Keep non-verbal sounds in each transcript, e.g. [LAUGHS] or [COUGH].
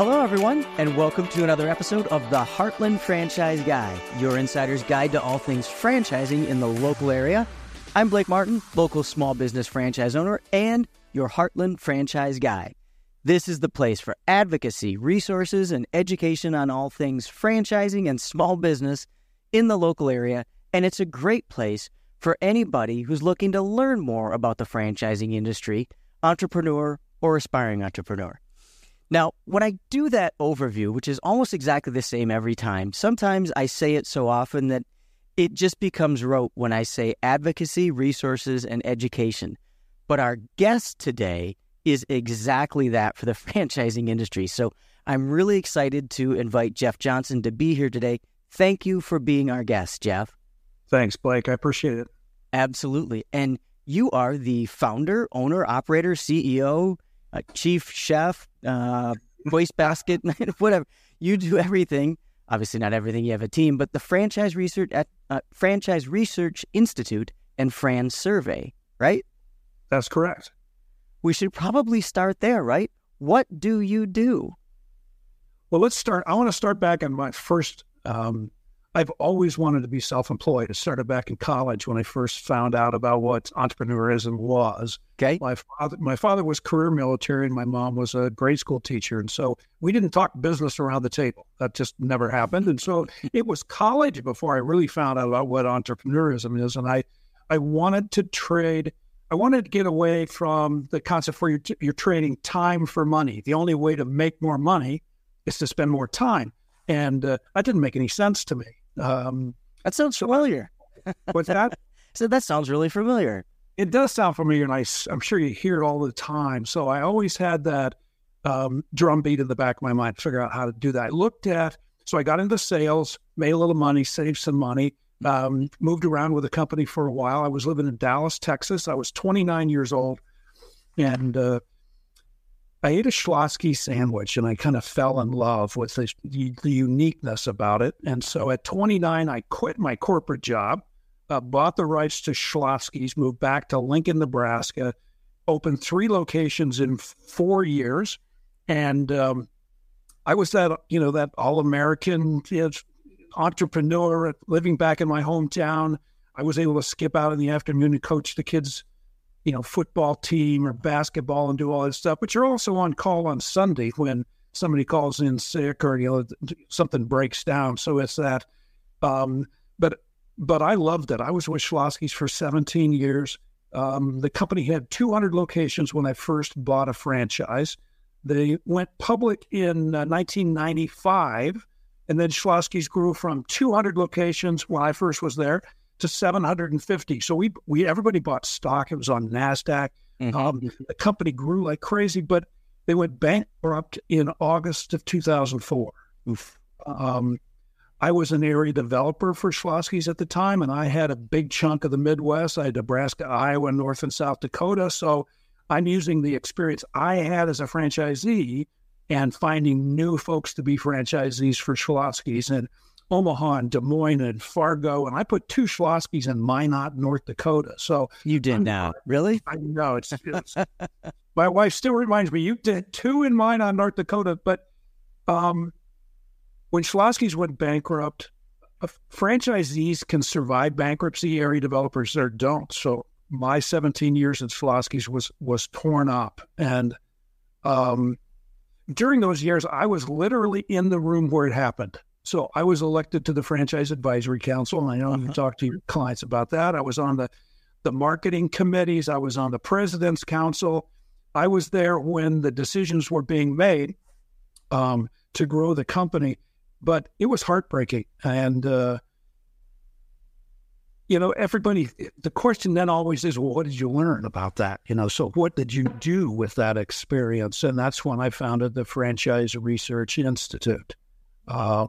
Hello, everyone, and welcome to another episode of the Heartland Franchise Guy, your insider's guide to all things franchising in the local area. I'm Blake Martin, local small business franchise owner and your Heartland Franchise Guy. This is the place for advocacy, resources, and education on all things franchising and small business in the local area, and it's a great place for anybody who's looking to learn more about the franchising industry, entrepreneur, or aspiring entrepreneur. Now, when I do that overview, which is almost exactly the same every time, sometimes I say it so often that it just becomes rote when I say advocacy, resources, and education. But our guest today is exactly that for the [LAUGHS] franchising industry. So I'm really excited to invite Jeff Johnson to be here today. Thank you for being our guest, Jeff. Thanks, Blake. I appreciate it. Absolutely. And you are the founder, owner, operator, CEO, uh, chief chef, uh, waste basket, [LAUGHS] whatever. You do everything. Obviously, not everything. You have a team, but the franchise research at uh, Franchise Research Institute and Fran Survey, right? That's correct. We should probably start there, right? What do you do? Well, let's start. I want to start back on my first um, I've always wanted to be self employed. It started back in college when I first found out about what entrepreneurism was. Okay. My father, my father was career military and my mom was a grade school teacher. And so we didn't talk business around the table. That just never happened. And so it was college before I really found out about what entrepreneurism is. And I, I wanted to trade. I wanted to get away from the concept where you're, you're trading time for money. The only way to make more money is to spend more time. And uh, that didn't make any sense to me. Um, that sounds familiar. [LAUGHS] What's that? so that sounds really familiar. It does sound familiar, and I, am sure you hear it all the time. So I always had that um, drumbeat in the back of my mind to figure out how to do that. I looked at, so I got into sales, made a little money, saved some money, um, moved around with a company for a while. I was living in Dallas, Texas. I was 29 years old, and uh, I ate a Schlotzsky sandwich and I kind of fell in love with the, the uniqueness about it. And so at 29, I quit my corporate job, uh, bought the rights to Schlotzsky's, moved back to Lincoln, Nebraska, opened three locations in four years. And um, I was that, you know, that all American you know, entrepreneur living back in my hometown. I was able to skip out in the afternoon and coach the kids you know, football team or basketball and do all that stuff. But you're also on call on Sunday when somebody calls in sick or you know something breaks down. So it's that. Um, but but I loved it. I was with Schlotzsky's for 17 years. Um, the company had 200 locations when I first bought a franchise. They went public in uh, 1995, and then Schlotzsky's grew from 200 locations when I first was there to 750. So we we everybody bought stock. It was on Nasdaq. Mm-hmm. Um, the company grew like crazy, but they went bankrupt in August of 2004. Um, I was an area developer for Schlotzsky's at the time, and I had a big chunk of the Midwest. I had Nebraska, Iowa, North and South Dakota. So I'm using the experience I had as a franchisee and finding new folks to be franchisees for Schlotzsky's. And Omaha and Des Moines and Fargo, and I put two Schlotzsky's in Minot, North Dakota. So you did I'm, now, really? I know it's, it's [LAUGHS] my wife still reminds me you did two in Minot, North Dakota. But um, when Schlotzsky's went bankrupt, uh, franchisees can survive bankruptcy. Area developers there don't. So my 17 years at Schlotzsky's was was torn up, and um, during those years, I was literally in the room where it happened. So I was elected to the Franchise Advisory Council. And I know uh-huh. you talked to your clients about that. I was on the, the marketing committees, I was on the President's Council. I was there when the decisions were being made um, to grow the company, but it was heartbreaking. And, uh, you know, everybody, the question then always is, well, what did you learn about that? You know, so what did you do with that experience? And that's when I founded the Franchise Research Institute. Uh,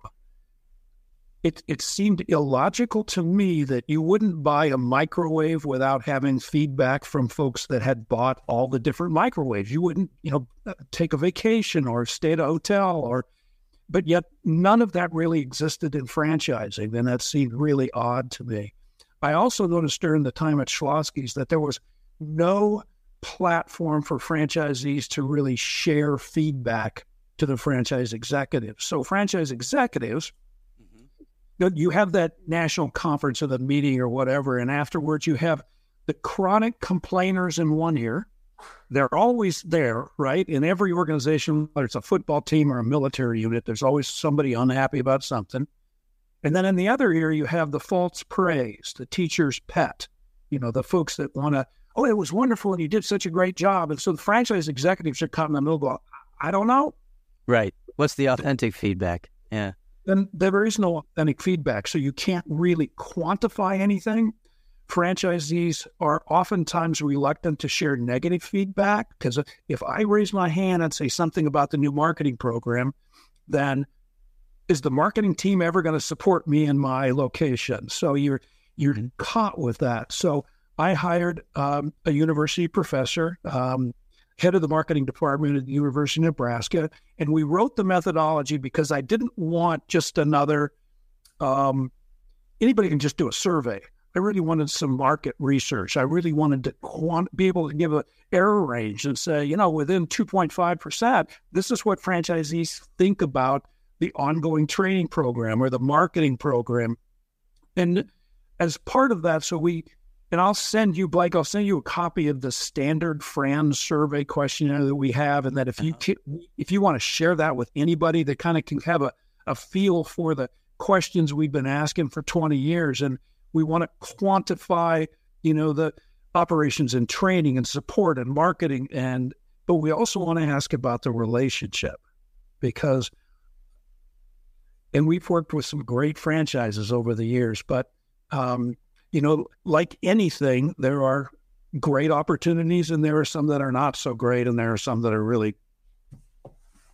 it, it seemed illogical to me that you wouldn't buy a microwave without having feedback from folks that had bought all the different microwaves. You wouldn't, you know, uh, take a vacation or stay at a hotel or, but yet none of that really existed in franchising. And that seemed really odd to me. I also noticed during the time at Schlotzsky's that there was no platform for franchisees to really share feedback to the franchise executives. So, franchise executives. You have that national conference or the meeting or whatever, and afterwards you have the chronic complainers in one ear. They're always there, right? In every organization, whether it's a football team or a military unit, there's always somebody unhappy about something. And then in the other ear, you have the false praise, the teacher's pet, you know, the folks that want to, oh, it was wonderful and you did such a great job. And so the franchise executives should come in the middle go, I don't know. Right. What's the authentic feedback? Yeah. Then there is no authentic feedback. So you can't really quantify anything. Franchisees are oftentimes reluctant to share negative feedback because if I raise my hand and say something about the new marketing program, then is the marketing team ever going to support me in my location? So you're you're mm-hmm. caught with that. So I hired um, a university professor, um, head of the marketing department at the University of Nebraska, and we wrote the methodology because I didn't want just another. Um, anybody can just do a survey. I really wanted some market research. I really wanted to quant- be able to give an error range and say, you know, within 2.5%, this is what franchisees think about the ongoing training program or the marketing program. And as part of that, so we, and I'll send you, Blake, I'll send you a copy of the standard Fran survey questionnaire that we have. And that if you, uh-huh. if you want to share that with anybody that kind of can have a, a feel for the questions we've been asking for 20 years. And we want to quantify, you know, the operations and training and support and marketing. And, but we also want to ask about the relationship because and we've worked with some great franchises over the years. But um, you know, like anything, there are great opportunities, and there are some that are not so great, and there are some that are really,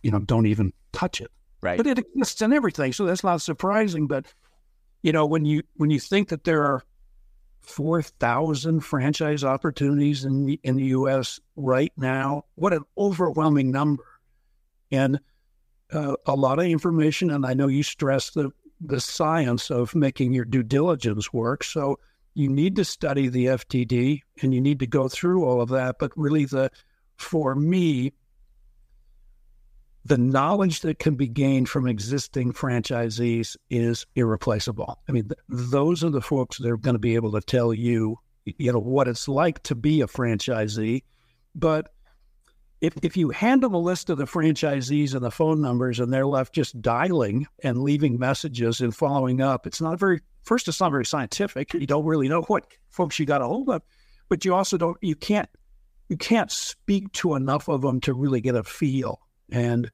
you know, don't even touch it. Right. But it exists in everything, so that's not surprising. But you know, when you when you think that there are four thousand franchise opportunities in the, in the U.S. right now, what an overwhelming number! And uh, a lot of information, and I know you stress the the science of making your due diligence work. So you need to study the FDD and you need to go through all of that. But really, the for me, the knowledge that can be gained from existing franchisees is irreplaceable. I mean, th- those are the folks that are going to be able to tell you, you know, what it's like to be a franchisee. But if if you hand them a list of the franchisees and the phone numbers and they're left just dialing and leaving messages and following up, it's not very first it's not very scientific. You don't really know what folks you got a hold of, but you also don't you can't you can't speak to enough of them to really get a feel. And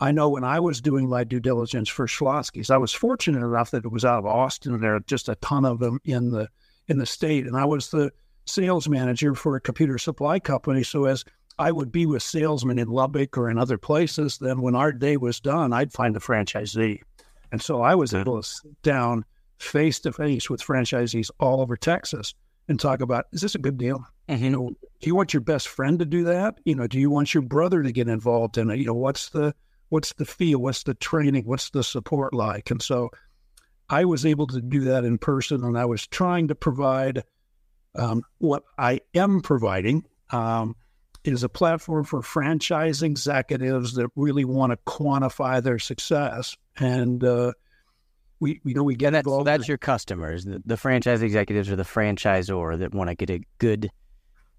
I know when I was doing my due diligence for Schlotzsky's, I was fortunate enough that it was out of Austin and there are just a ton of them in the in the state. And I was the sales manager for a computer supply company. So as I would be with salesmen in Lubbock or in other places. Then when our day was done, I'd find the franchisee. And so I was able to sit down face to face with franchisees all over Texas and talk about, is this a good deal? Mm-hmm. You know, do you want your best friend to do that? You know, do you want your brother to get involved in it? You know, what's the what's the feel? What's the training? What's the support like? And so I was able to do that in person and I was trying to provide um, what I am providing. Um, is a platform for franchise executives that really want to quantify their success. And uh, we, we know we get that's, involved. That's your customers. The, the, franchise executives or the franchisor that want to get a good,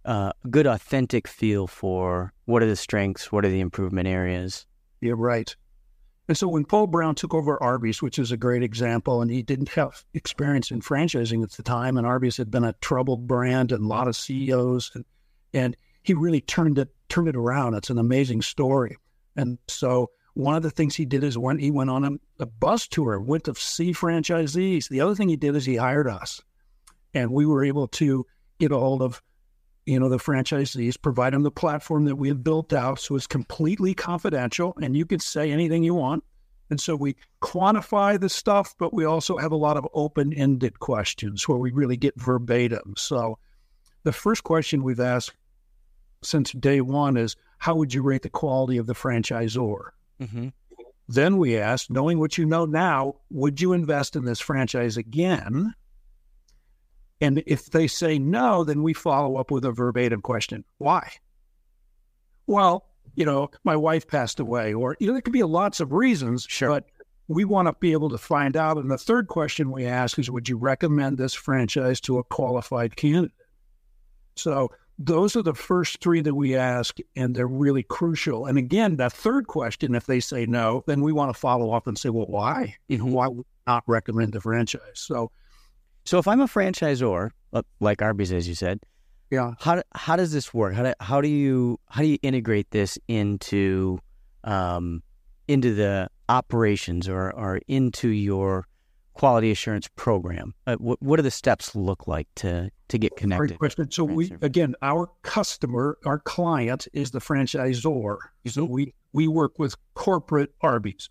uh, good authentic feel for what are the strengths, what are the improvement areas. Yeah, right. And so when Paul Brown took over Arby's, which is a great example, and he didn't have experience in franchising at the time, and Arby's had been a troubled brand and a lot of CEOs, and, and he really turned it turned it around. It's an amazing story. And so one of the things he did is when he went on a, a bus tour, went to see franchisees. The other thing he did is he hired us, and we were able to get a hold of you know the franchisees, provide them the platform that we had built out, so it's completely confidential, and you can say anything you want. And so we quantify the stuff, but we also have a lot of open ended questions where we really get verbatim. So the first question we've asked since day one is how would you rate the quality of the franchisor? Mm-hmm. Then we asked, knowing what you know now, would you invest in this franchise again? And if they say no, then we follow up with a verbatim question. Why? Well, you know, my wife passed away, or you know, there could be lots of reasons. Sure. But we want to be able to find out. And the third question we ask is, would you recommend this franchise to a qualified candidate? So those are the first three that we ask, and they're really crucial. And again, that third question, if they say no, then we want to follow up and say, well, why? You know, why would not recommend the franchise? So, so if I'm a franchisor, uh, like Arby's, as you said, yeah, how how does this work? How do, how do you how do you integrate this into um, into the operations or or into your quality assurance program? Uh, what, what do the steps look like to to get connected? Great question. So we again, our customer, our client is the franchisor. So we we work with corporate Arby's.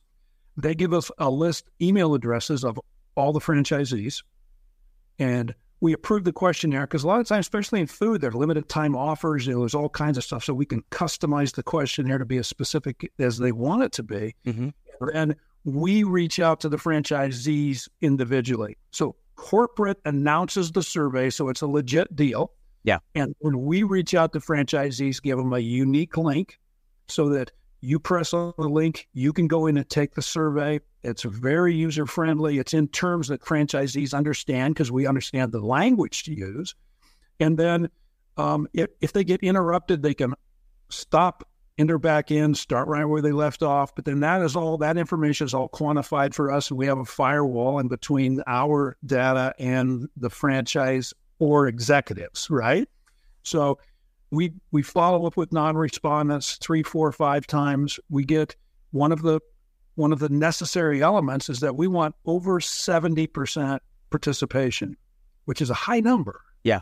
They give us a list email addresses of all the franchisees, and we approve the questionnaire because a lot of times, especially in food, there are limited time offers. You know, there's all kinds of stuff, so we can customize the questionnaire to be as specific as they want it to be. Mm-hmm. And we reach out to the franchisees individually. So corporate announces the survey, so it's a legit deal. Yeah. And when we reach out to franchisees, give them a unique link so that you press on the link, you can go in and take the survey. It's very user friendly. It's in terms that franchisees understand because we understand the language to use. And then um, if, if they get interrupted, they can stop enter back in, start right where they left off. But then that is all that information is all quantified for us, and we have a firewall in between our data and the franchise or executives, right? So we we follow up with non-respondents three, four, five times. We get one of the one of the necessary elements is that we want over 70% participation, which is a high number. Yeah.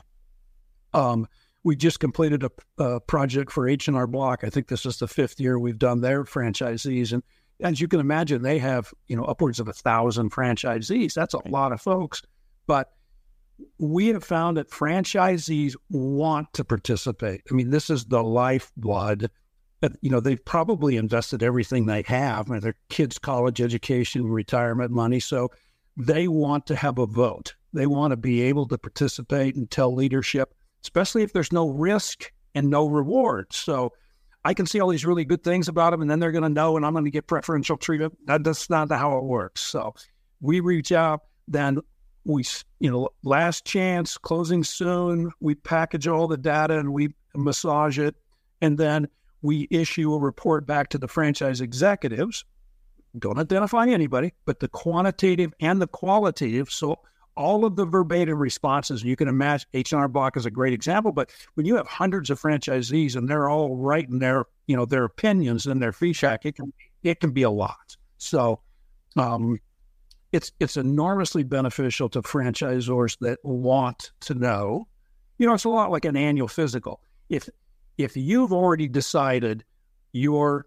Um, we just completed a, a project for H&R Block. I think this is the fifth year we've done their franchisees. And as you can imagine, they have, you know, upwards of a thousand franchisees. That's a lot of folks. But we have found that franchisees want to participate. I mean, this is the lifeblood. You know, they've probably invested everything they have, their kids' college education, retirement money. So they want to have a vote. They want to be able to participate and tell leadership, especially if there's no risk and no reward. So I can see all these really good things about them, and then they're going to know, and I'm going to get preferential treatment. That, that's not how it works. So we reach out, then we, you know, last chance, closing soon. We package all the data and we massage it, and then we issue a report back to the franchise executives. Don't identify anybody, but the quantitative and the qualitative. So all of the verbatim responses. You can imagine H&R Block is a great example, but when you have hundreds of franchisees and they're all writing their, you know, their opinions and their feedback, it can it can be a lot. So um, it's it's enormously beneficial to franchisors that want to know. You know, it's a lot like an annual physical. If if you've already decided you're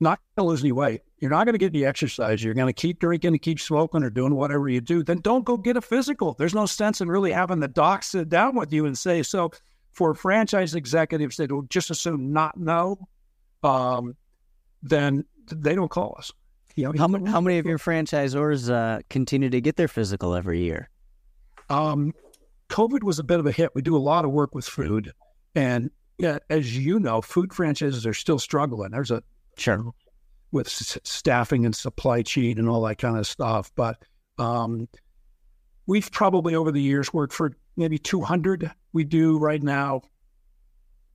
not going to lose any weight, you're not going to get any exercise, you're going to keep drinking and keep smoking or doing whatever you do, then don't go get a physical. There's no sense in really having the doc sit down with you and say, so for franchise executives that will just assume not know, um, then they don't call us. You know, how, many, how many of your franchisors uh, continue to get their physical every year? Um, COVID was a bit of a hit. We do a lot of work with food. And yeah, as you know, food franchises are still struggling. There's a Sure. With s- staffing and supply chain and all that kind of stuff. But um, we've probably over the years worked for maybe 200. We do right now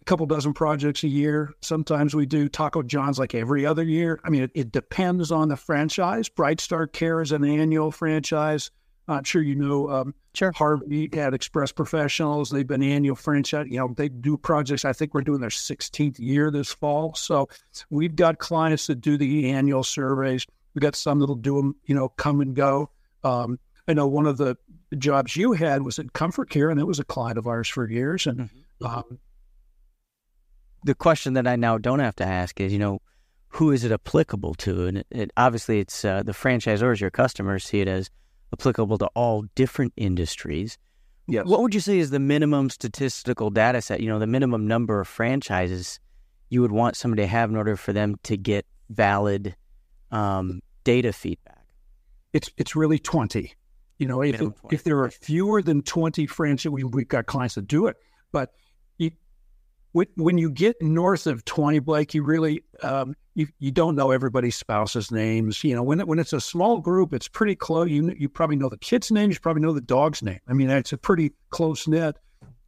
a couple dozen projects a year. Sometimes we do Taco John's like every other year. I mean, it, it depends on the franchise. Bright Star Care is an annual franchise. I'm sure you know um, sure. Harvey had Express Professionals. They've been annual franchise. You know, they do projects. I think we're doing their 16th year this fall. So we've got clients that do the annual surveys. We've got some that'll do them, you know, come and go. Um, I know one of the jobs you had was at Comfort Care, and it was a client of ours for years. And mm-hmm. um, the question that I now don't have to ask is, you know, who is it applicable to? And it, it, obviously, it's uh, the franchisors, your customers see it as applicable to all different industries. Yes. What would you say is the minimum statistical data set, you know, the minimum number of franchises you would want somebody to have in order for them to get valid um, data feedback? It's it's really 20. You know, if, if there are fewer than 20 franchises, we, we've got clients that do it, but when you get north of 20, Blake, you really um, you you don't know everybody's spouse's names. You know, when it, when it's a small group, it's pretty close. You you probably know the kid's name. You probably know the dog's name. I mean, it's a pretty close knit.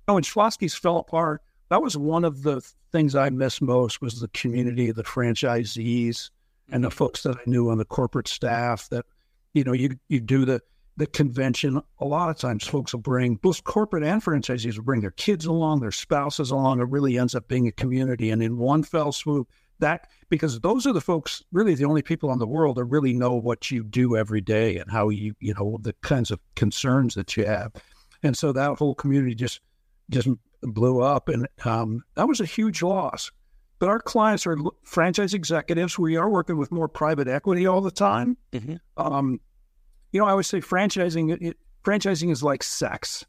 Oh, when Schlotzsky's fell apart, that was one of the things I miss most was the community, of the franchisees, and the folks that I knew on the corporate staff. That you know, you you do the the convention. A lot of times, folks will bring both corporate and franchisees will bring their kids along, their spouses along. It really ends up being a community, and in one fell swoop, that because those are the folks, really the only people in the world that really know what you do every day and how you you know the kinds of concerns that you have, and so that whole community just just blew up, and um, that was a huge loss. But our clients are franchise executives. We are working with more private equity all the time. Mm-hmm. Um, you know, I always say franchising. It, franchising is like sex.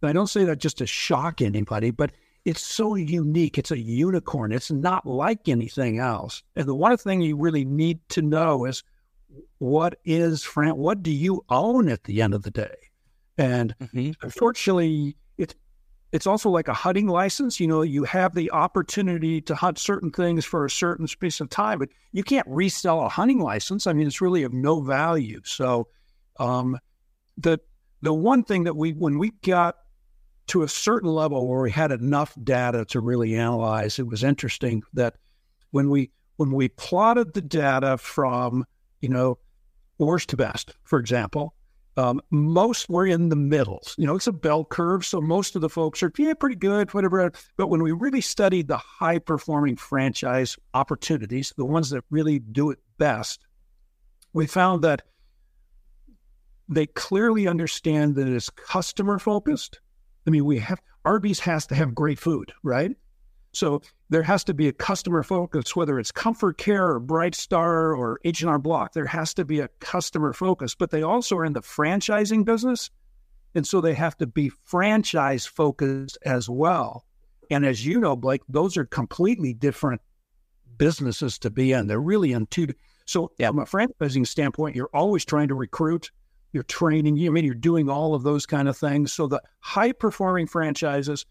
And I don't say that just to shock anybody, but it's so unique. It's a unicorn. It's not like anything else. And the one thing you really need to know is what is fran- what do you own at the end of the day? And mm-hmm. unfortunately, it's it's also like a hunting license. You know, you have the opportunity to hunt certain things for a certain space of time, but you can't resell a hunting license. I mean, it's really of no value. So, um, the the one thing that we when we got to a certain level where we had enough data to really analyze, it was interesting that when we when we plotted the data from you know worst to best, for example, um, most were in the middles. You know, it's a bell curve, so most of the folks are yeah pretty good, whatever. But when we really studied the high performing franchise opportunities, the ones that really do it best, we found that they clearly understand that it's customer focused. I mean, we have Arby's has to have great food, right? So there has to be a customer focus, whether it's Comfort Care or Bright Star or H&R Block. There has to be a customer focus, but they also are in the franchising business. And so they have to be franchise focused as well. And as you know, Blake, those are completely different businesses to be in. They're really in two. So yeah. from a franchising standpoint, you're always trying to recruit, you're training, you I mean you're doing all of those kind of things. So the high performing franchises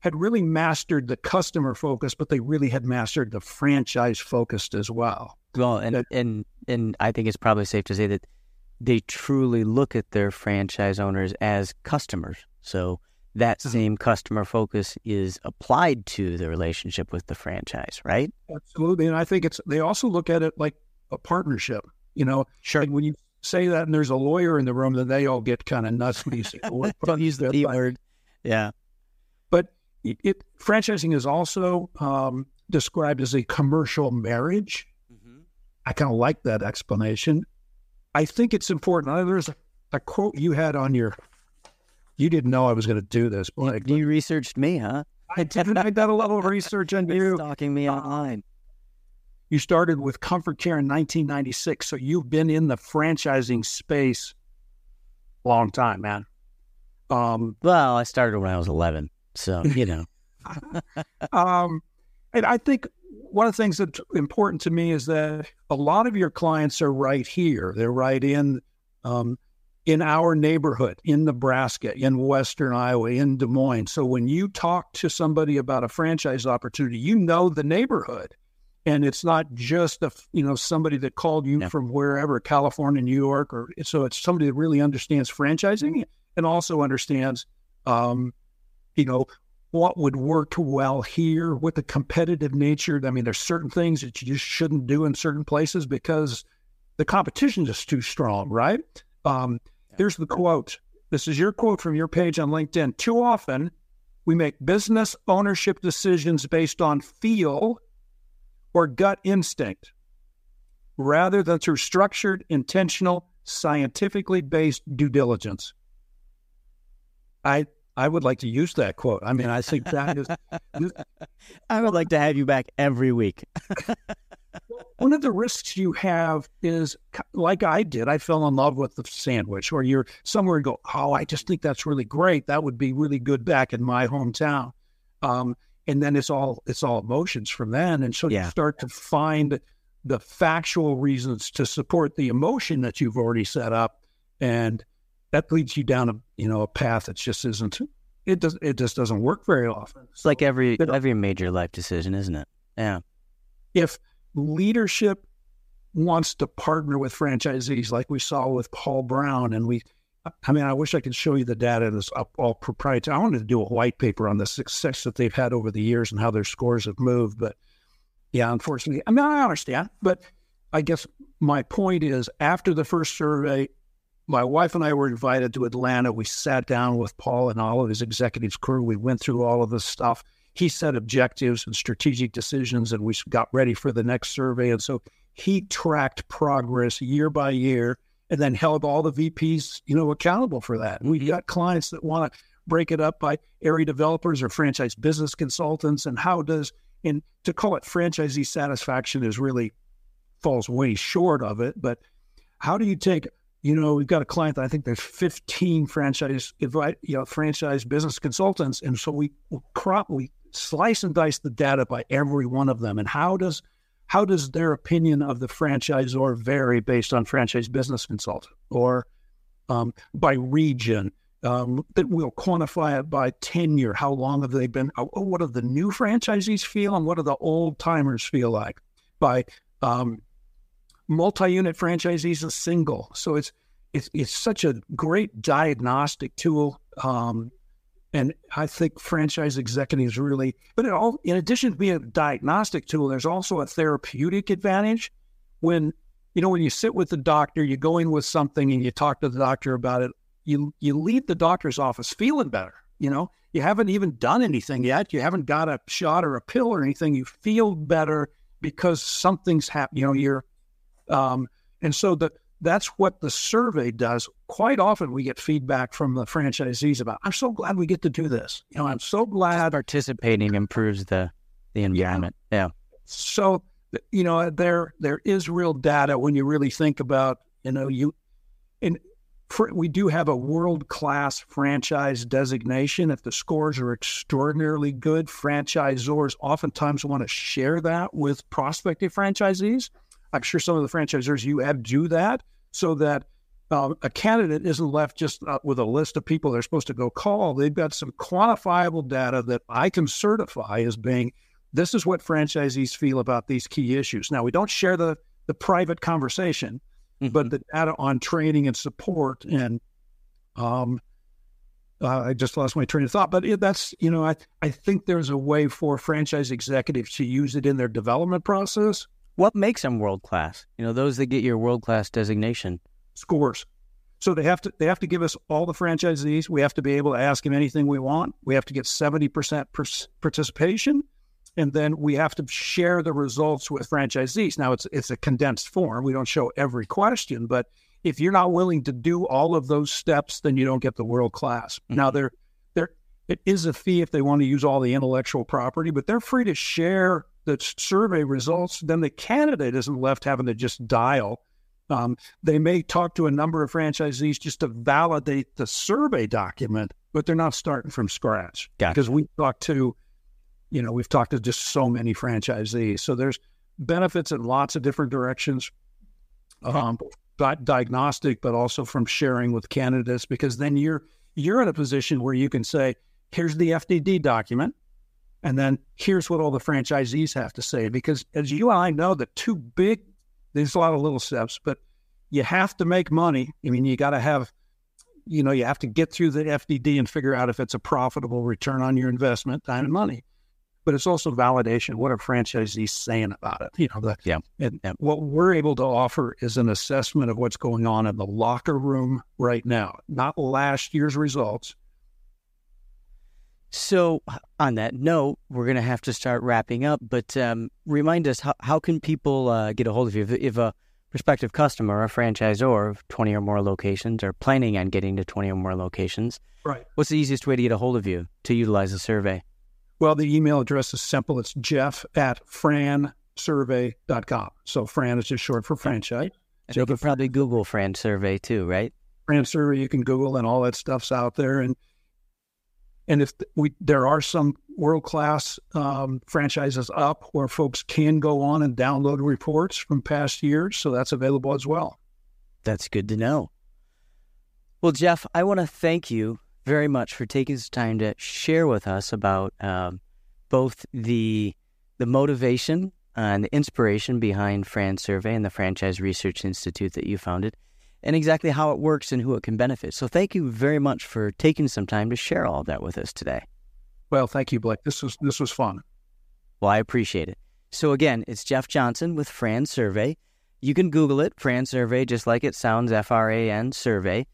had really mastered the customer focus, but they really had mastered the franchise focused as well. Well, and that, and and I think it's probably safe to say that they truly look at their franchise owners as customers. So that mm-hmm. same customer focus is applied to the relationship with the franchise, right? Absolutely, and I think it's they also look at it like a partnership. You know, sure. And when you say that, and there's a lawyer in the room, then they all get kind of nuts when you say, "Don't use [LAUGHS] the P word." Yeah, but it, it franchising is also um, described as a commercial marriage. Mm-hmm. I kind of like that explanation. I think it's important. There's a, a, quote you had on your. You didn't know I was going to do this. But you researched me, huh? I did. I did a little research on [LAUGHS] you. Stalking me online. You started with Comfort Care in 1996, so you've been in the franchising space a long time, man. Um, well, I started when I was 11. So, you know. [LAUGHS] [LAUGHS] um, and I think one of the things that's important to me is that a lot of your clients are right here. They're right in um, in our neighborhood, in Nebraska, in Western Iowa, in Des Moines. So when you talk to somebody about a franchise opportunity, you know the neighborhood, and it's not just a you know somebody that called you from wherever, California, New York, or so it's somebody that really understands franchising and also understands um, you know, what would work well here with the competitive nature. I mean, there's certain things that you just shouldn't do in certain places because the competition is too strong, right? Um, here's the quote. This is your quote from your page on LinkedIn. Too often, we make business ownership decisions based on feel or gut instinct rather than through structured, intentional, scientifically based due diligence. I I would like to use that quote. I mean, I think that is. [LAUGHS] I would like to have you back every week. [LAUGHS] one of the risks you have is, like I did, I fell in love with the sandwich, or you're somewhere and go, oh, I just think that's really great. That would be really good back in my hometown. Um, and then it's all it's all emotions from then, and so yeah. you start to find the factual reasons to support the emotion that you've already set up, and that leads you down a you know a path that just isn't it does it just doesn't work very often. It's so, like every every major life decision, isn't it? Yeah. If leadership wants to partner with franchisees, like we saw with Paul Brown, and we, I mean, I wish I could show you the data that's all proprietary. I wanted to do a white paper on the success that they've had over the years and how their scores have moved, but yeah, unfortunately, I mean, I understand, but I guess my point is after the first survey, my wife and I were invited to Atlanta. We sat down with Paul and all of his executives crew. We went through all of this stuff. He set objectives and strategic decisions, and we got ready for the next survey. And so he tracked progress year by year and then held all the VPs, you know, accountable for that. And we mm-hmm. got clients that want to break it up by area developers or franchise business consultants. And how does, and to call it franchisee satisfaction is really falls way short of it. But how do you take, you know, we've got a client that I think there's 15 franchise, you know, franchise business consultants. And so we crop, we slice and dice the data by every one of them. And how does, how does their opinion of the franchisor vary based on franchise business consultant or um, by region? Um, that we'll quantify it by tenure. How long have they been? Oh, what do the new franchisees feel, and what do the old timers feel like? By um, multi-unit franchisees and single. So it's it's it's such a great diagnostic tool. Um, and I think franchise executives really, but all, in addition to being a diagnostic tool, there's also a therapeutic advantage. When you know when you sit with the doctor, you go in with something and you talk to the doctor about it. You you leave the doctor's office feeling better. You know you haven't even done anything yet. You haven't got a shot or a pill or anything. You feel better because something's happened. You know you're um, and so the, that's what the survey does. Quite often we get feedback from the franchisees about, I'm so glad we get to do this. You know, I'm so glad participating improves the the environment. Yeah. yeah. So you know, there there is real data when you really think about, you know, you and for, we do have a world class franchise designation. If the scores are extraordinarily good, franchisors oftentimes want to share that with prospective franchisees. I'm sure some of the franchisors you have do that so that um, a candidate isn't left just uh, with a list of people they're supposed to go call. They've got some quantifiable data that I can certify as being this is what franchisees feel about these key issues. Now, we don't share the, the private conversation, mm-hmm. but the data on training and support and um, uh, I just lost my train of thought, but it, that's you know I I think there's a way for franchise executives to use it in their development process what makes them world class? You know, those that get your world class designation. Scores. So they have to they have to give us all the franchisees. We have to be able to ask them anything we want. We have to get seventy percent participation, and then we have to share the results with franchisees. Now it's it's a condensed form. We don't show every question, but if you're not willing to do all of those steps, then you don't get the world class. Mm-hmm. Now there there it is a fee if they want to use all the intellectual property, but they're free to share the survey results, then the candidate isn't left having to just dial. Um, they may talk to a number of franchisees just to validate the survey document, but they're not starting from scratch gotcha. because we talked to, you know, we've talked to just so many franchisees. So there's benefits in lots of different directions, um, diagnostic, but also from sharing with candidates because then you're you're in a position where you can say, here's the FDD document. And then here's what all the franchisees have to say. Because as you and I know, the two big, there's a lot of little steps, but you have to make money. I mean, you got to have, you know, you have to get through the FDD and figure out if it's a profitable return on your investment, time and money. But it's also validation. What are franchisees saying about it? You know, the, yeah. And, and what we're able to offer is an assessment of what's going on in the locker room right now, not last year's results, so, on that note, we're going to have to start wrapping up. But um, remind us, how, how can people uh, get a hold of you if, if a prospective customer, a franchisor of 20 or more locations, are planning on getting to 20 or more locations? Right. What's the easiest way to get a hold of you to utilize the survey? Well, the email address is simple. It's jeff at fransurvey.com. So, Fran is just short for franchise. And you can probably Google Fran Survey too, right? Fran Survey, you can Google, and all that stuff's out there. And and if we there are some world class um, franchises up where folks can go on and download reports from past years, so that's available as well. That's good to know. Well, Jeff, I want to thank you. very much for taking some time to share with us about um, both the the motivation and the inspiration behind Fran Survey and the Franchise Research Institute that you founded, and exactly how it works and who it can benefit. So, thank you very much for taking some time to share all of that with us today. Well, thank you, Blake. This was this was fun. Well, I appreciate it. So again, it's Jeff Johnson with Fran Survey. You can Google it, Fran Survey, just like it sounds, F R A N Survey.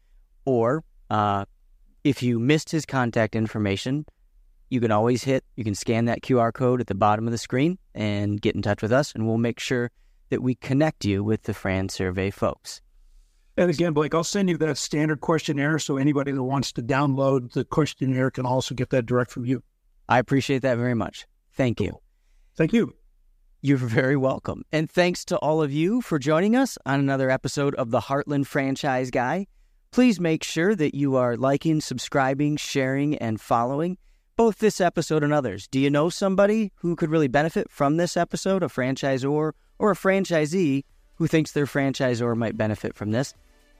Or uh, if you missed his contact information, you can always hit, you can scan that QR code at the bottom of the screen and get in touch with us, and we'll make sure that we connect you with the Fran Survey folks. And again, Blake, I'll send you that standard questionnaire so anybody that wants to download the questionnaire can also get that direct from you. I appreciate that very much. Thank you. Thank you. You're very welcome. And thanks to all of you for joining us on another episode of the Heartland Franchise Guy. Please make sure that you are liking, subscribing, sharing, and following both this episode and others. Do you know somebody who could really benefit from this episode, a franchisor or a franchisee who thinks their franchisor might benefit from this?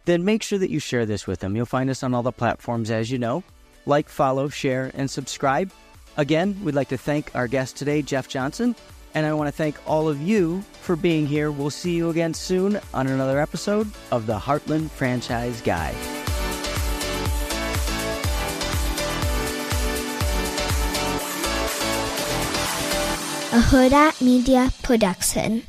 Then make sure that you share this with them. You'll find us on all the platforms as you know. Like, follow, share, and subscribe. Again, we'd like to thank our guest today, Jeff Johnson, and I want to thank all of you for being here. We'll see you again soon on another episode of the Heartland Franchise Guy. A Hurrdat Media Production.